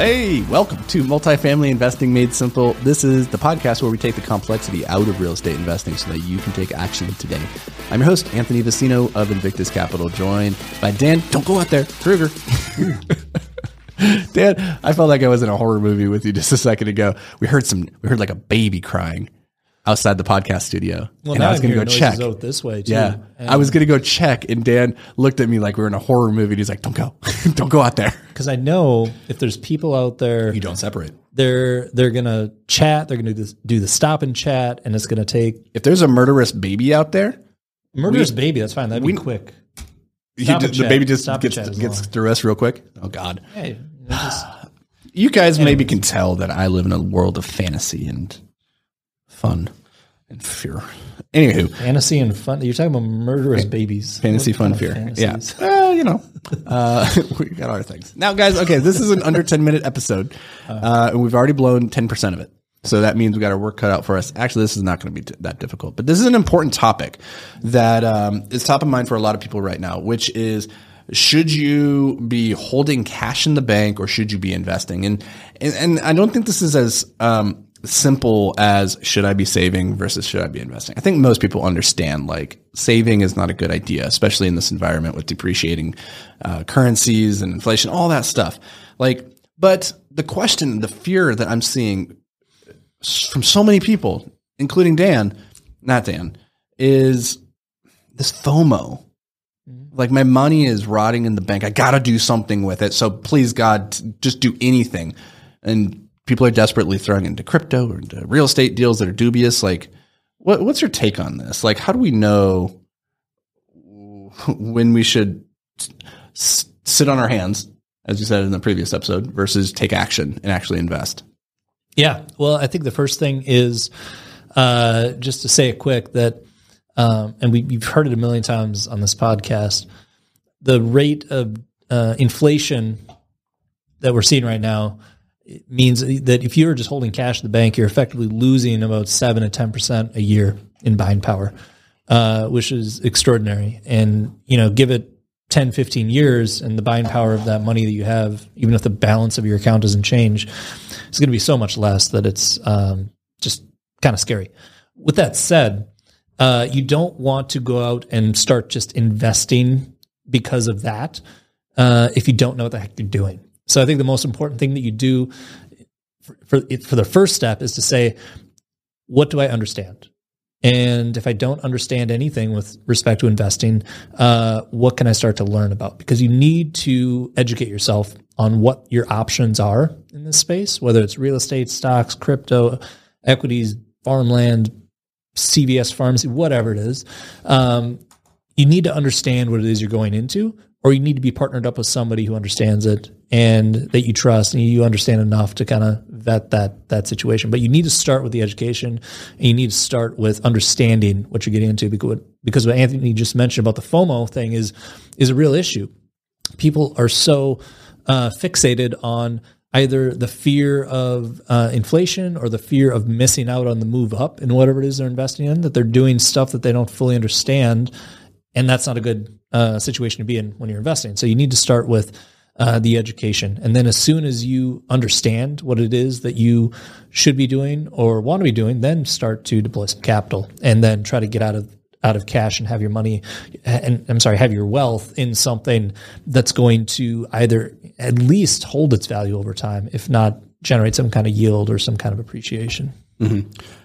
Hey, welcome to Multifamily Investing Made Simple. This is the podcast where we take the complexity out of real estate investing so that you can take action today. I'm your host, Anthony Vicino of Invictus Capital, joined by Dan. Don't go out there, Krueger. Dan, I felt like I was in a horror movie with you just a second ago. We heard some, we heard like a baby crying outside the podcast studio. Well, and now I was going to go check. this way too. Yeah. And- I was going to go check, and Dan looked at me like we were in a horror movie. And he's like, Don't go. don't go out there. because I know if there's people out there, You don't separate. they're they're gonna chat, they're gonna do, this, do the stop and chat, and it's gonna take If there's a murderous baby out there, murderous baby. That's fine. That'd be quick. you Stop d- and the chat. baby just Stop gets gets through us real quick. Oh God, Hey, you know, just- you guys maybe can tell that I live in a world of fantasy and fun and fear. Anywho, fantasy and fun. You're talking about murderous babies. fantasy, What fun, fear. fantasies? Yeah, well, you know, uh, we got other things now, guys. Okay, this is an under ten minute episode, uh, and we've already blown ten percent of it. So that means we got our work cut out for us. Actually, this is not going to be t- that difficult, but this is an important topic that um, is top of mind for a lot of people right now, which is should you be holding cash in the bank or should you be investing? And and, and I don't think this is as um, simple as should I be saving versus should I be investing. I think most people understand like saving is not a good idea, especially in this environment with depreciating uh, currencies and inflation, all that stuff. Like, but the question, the fear that I'm seeing from so many people, including Dan, not Dan, is this FOMO. Like my money is rotting in the bank. I got to do something with it. So please, God, just do anything. And people are desperately throwing into crypto or into real estate deals that are dubious. Like, what, what's your take on this? Like, how do we know when we should s- sit on our hands, as you said in the previous episode, versus take action and actually invest? Yeah. Well, I think the first thing is uh, just to say it quick that, um, and we, you've heard it a million times on this podcast, the rate of uh, inflation that we're seeing right now it means that if you're just holding cash in the bank, you're effectively losing about seven to ten percent a year in buying power, uh, which is extraordinary. And you know, give it 10, 15 years, and the buying power of that money that you have, even if the balance of your account doesn't change, it's going to be so much less that it's um, just kind of scary. With that said, uh, you don't want to go out and start just investing because of that uh, if you don't know what the heck you're doing. So I think the most important thing that you do for, for, for the first step is to say, what do I understand? And if I don't understand anything with respect to investing, uh, what can I start to learn about? Because you need to educate yourself on what your options are in this space, whether it's real estate, stocks, crypto, equities, farmland, CVS pharmacy, whatever it is. Um, you need to understand what it is you're going into, or you need to be partnered up with somebody who understands it and that you trust and you understand enough to kind of vet that that situation. But you need to start with the education and you need to start with understanding what you're getting into because because what Anthony just mentioned about the FOMO thing is is a real issue. People are so uh, fixated on either the fear of uh, inflation or the fear of missing out on the move up in whatever it is they're investing in that they're doing stuff that they don't fully understand and that's not a good uh, situation to be in when you're investing. So you need to start with uh, the education, and then as soon as you understand what it is that you should be doing or want to be doing, then start to deploy some capital, and then try to get out of out of cash and have your money, and I'm sorry, have your wealth in something that's going to either at least hold its value over time, if not generate some kind of yield or some kind of appreciation.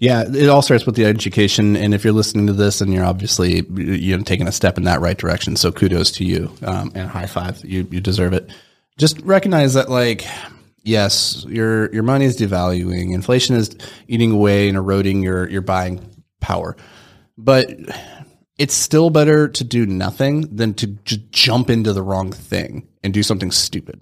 Yeah, it all starts with the education, and if you're listening to this, and you're obviously you know taking a step in that right direction, so kudos to you um, and high five. You you deserve it. Just recognize that, like, yes, your your money is devaluing. Inflation is eating away and eroding your your buying power, but it's still better to do nothing than to just jump into the wrong thing and do something stupid.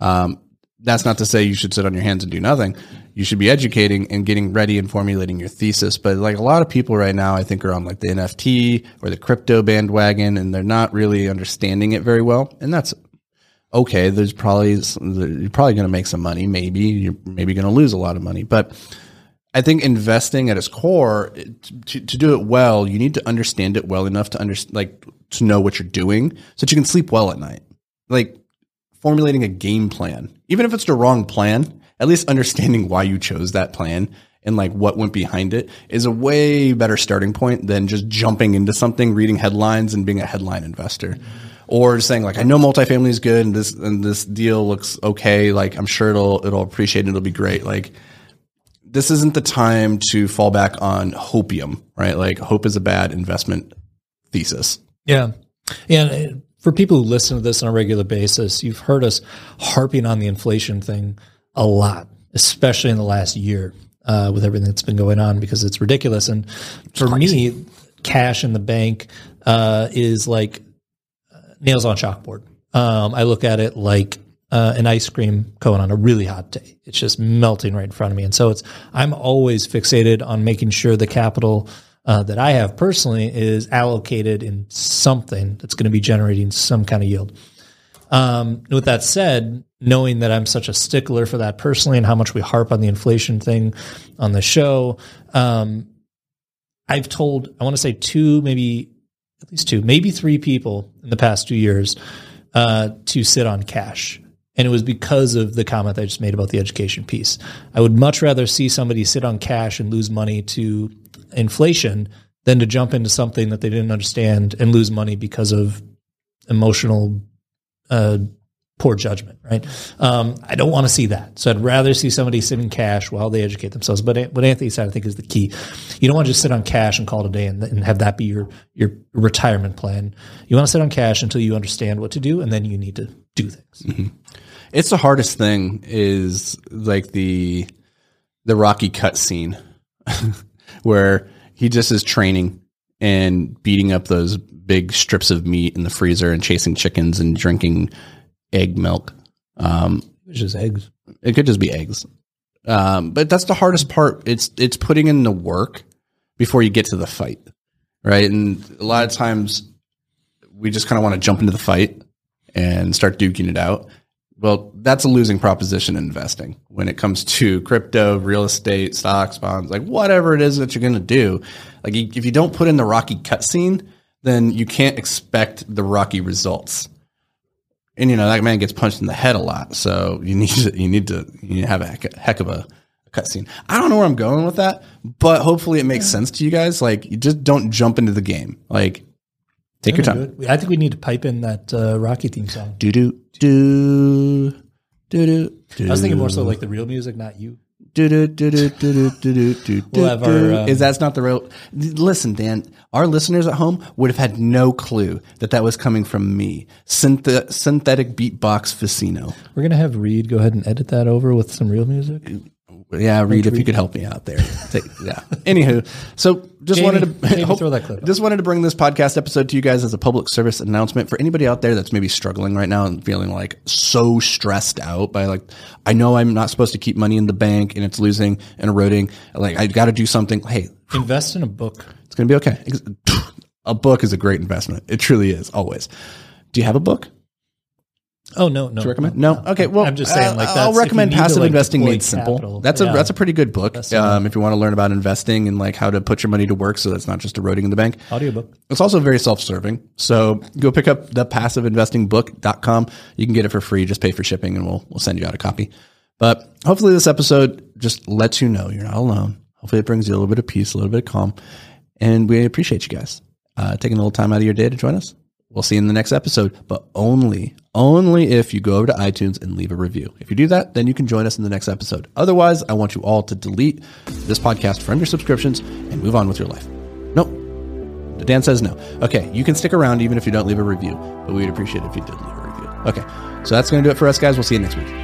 Um, that's not to say you should sit on your hands and do nothing. You should be educating and getting ready and formulating your thesis. But like a lot of people right now, I think are on like the NFT or the crypto bandwagon and they're not really understanding it very well. And that's okay. There's probably, you're probably going to make some money. Maybe you're maybe going to lose a lot of money, but I think investing at its core to, to do it well, you need to understand it well enough to understand, like to know what you're doing so that you can sleep well at night. Like formulating a game plan, even if it's the wrong plan, at least understanding why you chose that plan and like what went behind it is a way better starting point than just jumping into something, reading headlines and being a headline investor. Or saying like I know multifamily is good and this and this deal looks okay, like I'm sure it'll it'll appreciate and it'll be great. Like this isn't the time to fall back on hopium, right? Like hope is a bad investment thesis. Yeah. And uh, for people who listen to this on a regular basis, you've heard us harping on the inflation thing a lot, especially in the last year uh, with everything that's been going on because it's ridiculous. And for me, cash in the bank uh, is like uh, nails on chalkboard. Um, I look at it like uh, an ice cream cone on a really hot day. It's just melting right in front of me. And so it's I'm always fixated on making sure the capital uh, that I have personally is allocated in something that's going to be generating some kind of yield. Um, with that said, knowing that I'm such a stickler for that personally and how much we harp on the inflation thing on the show, um, I've told, I want to say two, maybe at least two, maybe three people in the past two years uh, to sit on cash. And it was because of the comment I just made about the education piece. I would much rather see somebody sit on cash and lose money to inflation than to jump into something that they didn't understand and lose money because of emotional uh, poor judgment, right? Um, I don't want to see that. So I'd rather see somebody sit in cash while they educate themselves. But what Anthony said, I think, is the key. You don't want to just sit on cash and call it a day and, and have that be your your retirement plan. You want to sit on cash until you understand what to do, and then you need to do things. Mm-hmm. It's the hardest thing is like the the Rocky cut scene where he just is training and beating up those big strips of meat in the freezer and chasing chickens and drinking egg milk. Um, it's just eggs. It could just be eggs. Um, but that's the hardest part. It's it's putting in the work before you get to the fight, right? And a lot of times we just kind of want to jump into the fight and start duking it out. Well, that's a losing proposition in investing when it comes to crypto, real estate, stocks, bonds, like whatever it is that you're going to do. Like if you don't put in the rocky cutscene, then you can't expect the rocky results. And you know that man gets punched in the head a lot, so you need to you need to you need to have a heck, heck of a, a cutscene. I don't know where I'm going with that, but hopefully it makes yeah. sense to you guys. Like you just don't jump into the game. Like take your time. I think we need to pipe in that uh, Rocky theme song. Do do do do do. I was thinking more so like the real music, not you. Do, do, do, do, do, do, do, we'll have our, um, is that's not the real listen dan our listeners at home would have had no clue that that was coming from me Synth- synthetic beatbox Vicino. we're gonna have reed go ahead and edit that over with some real music yeah, Reed, if you could help me out there. Take, yeah. Anywho, so just Jamie, wanted to Jamie, hope, throw that clip just wanted to bring this podcast episode to you guys as a public service announcement for anybody out there that's maybe struggling right now and feeling like so stressed out by like I know I'm not supposed to keep money in the bank and it's losing and eroding. Like I got to do something. Hey, invest in a book. It's going to be okay. A book is a great investment. It truly is. Always. Do you have a book? Oh no, no. To recommend? No. no. Okay. Well, I'm just saying, like, I'll recommend Passive like Investing Made Simple. Capital, that's a yeah. that's a pretty good book. Um, if you want to learn about investing and like how to put your money to work, so that's not just eroding in the bank. Audiobook. It's also very self serving. So go pick up the PassiveInvestingBook.com. You can get it for free. Just pay for shipping, and we'll we'll send you out a copy. But hopefully, this episode just lets you know you're not alone. Hopefully, it brings you a little bit of peace, a little bit of calm, and we appreciate you guys uh, taking a little time out of your day to join us. We'll see you in the next episode, but only, only if you go over to iTunes and leave a review. If you do that, then you can join us in the next episode. Otherwise, I want you all to delete this podcast from your subscriptions and move on with your life. Nope. Dan says no. Okay, you can stick around even if you don't leave a review, but we'd appreciate it if you did leave a review. Okay, so that's going to do it for us, guys. We'll see you next week.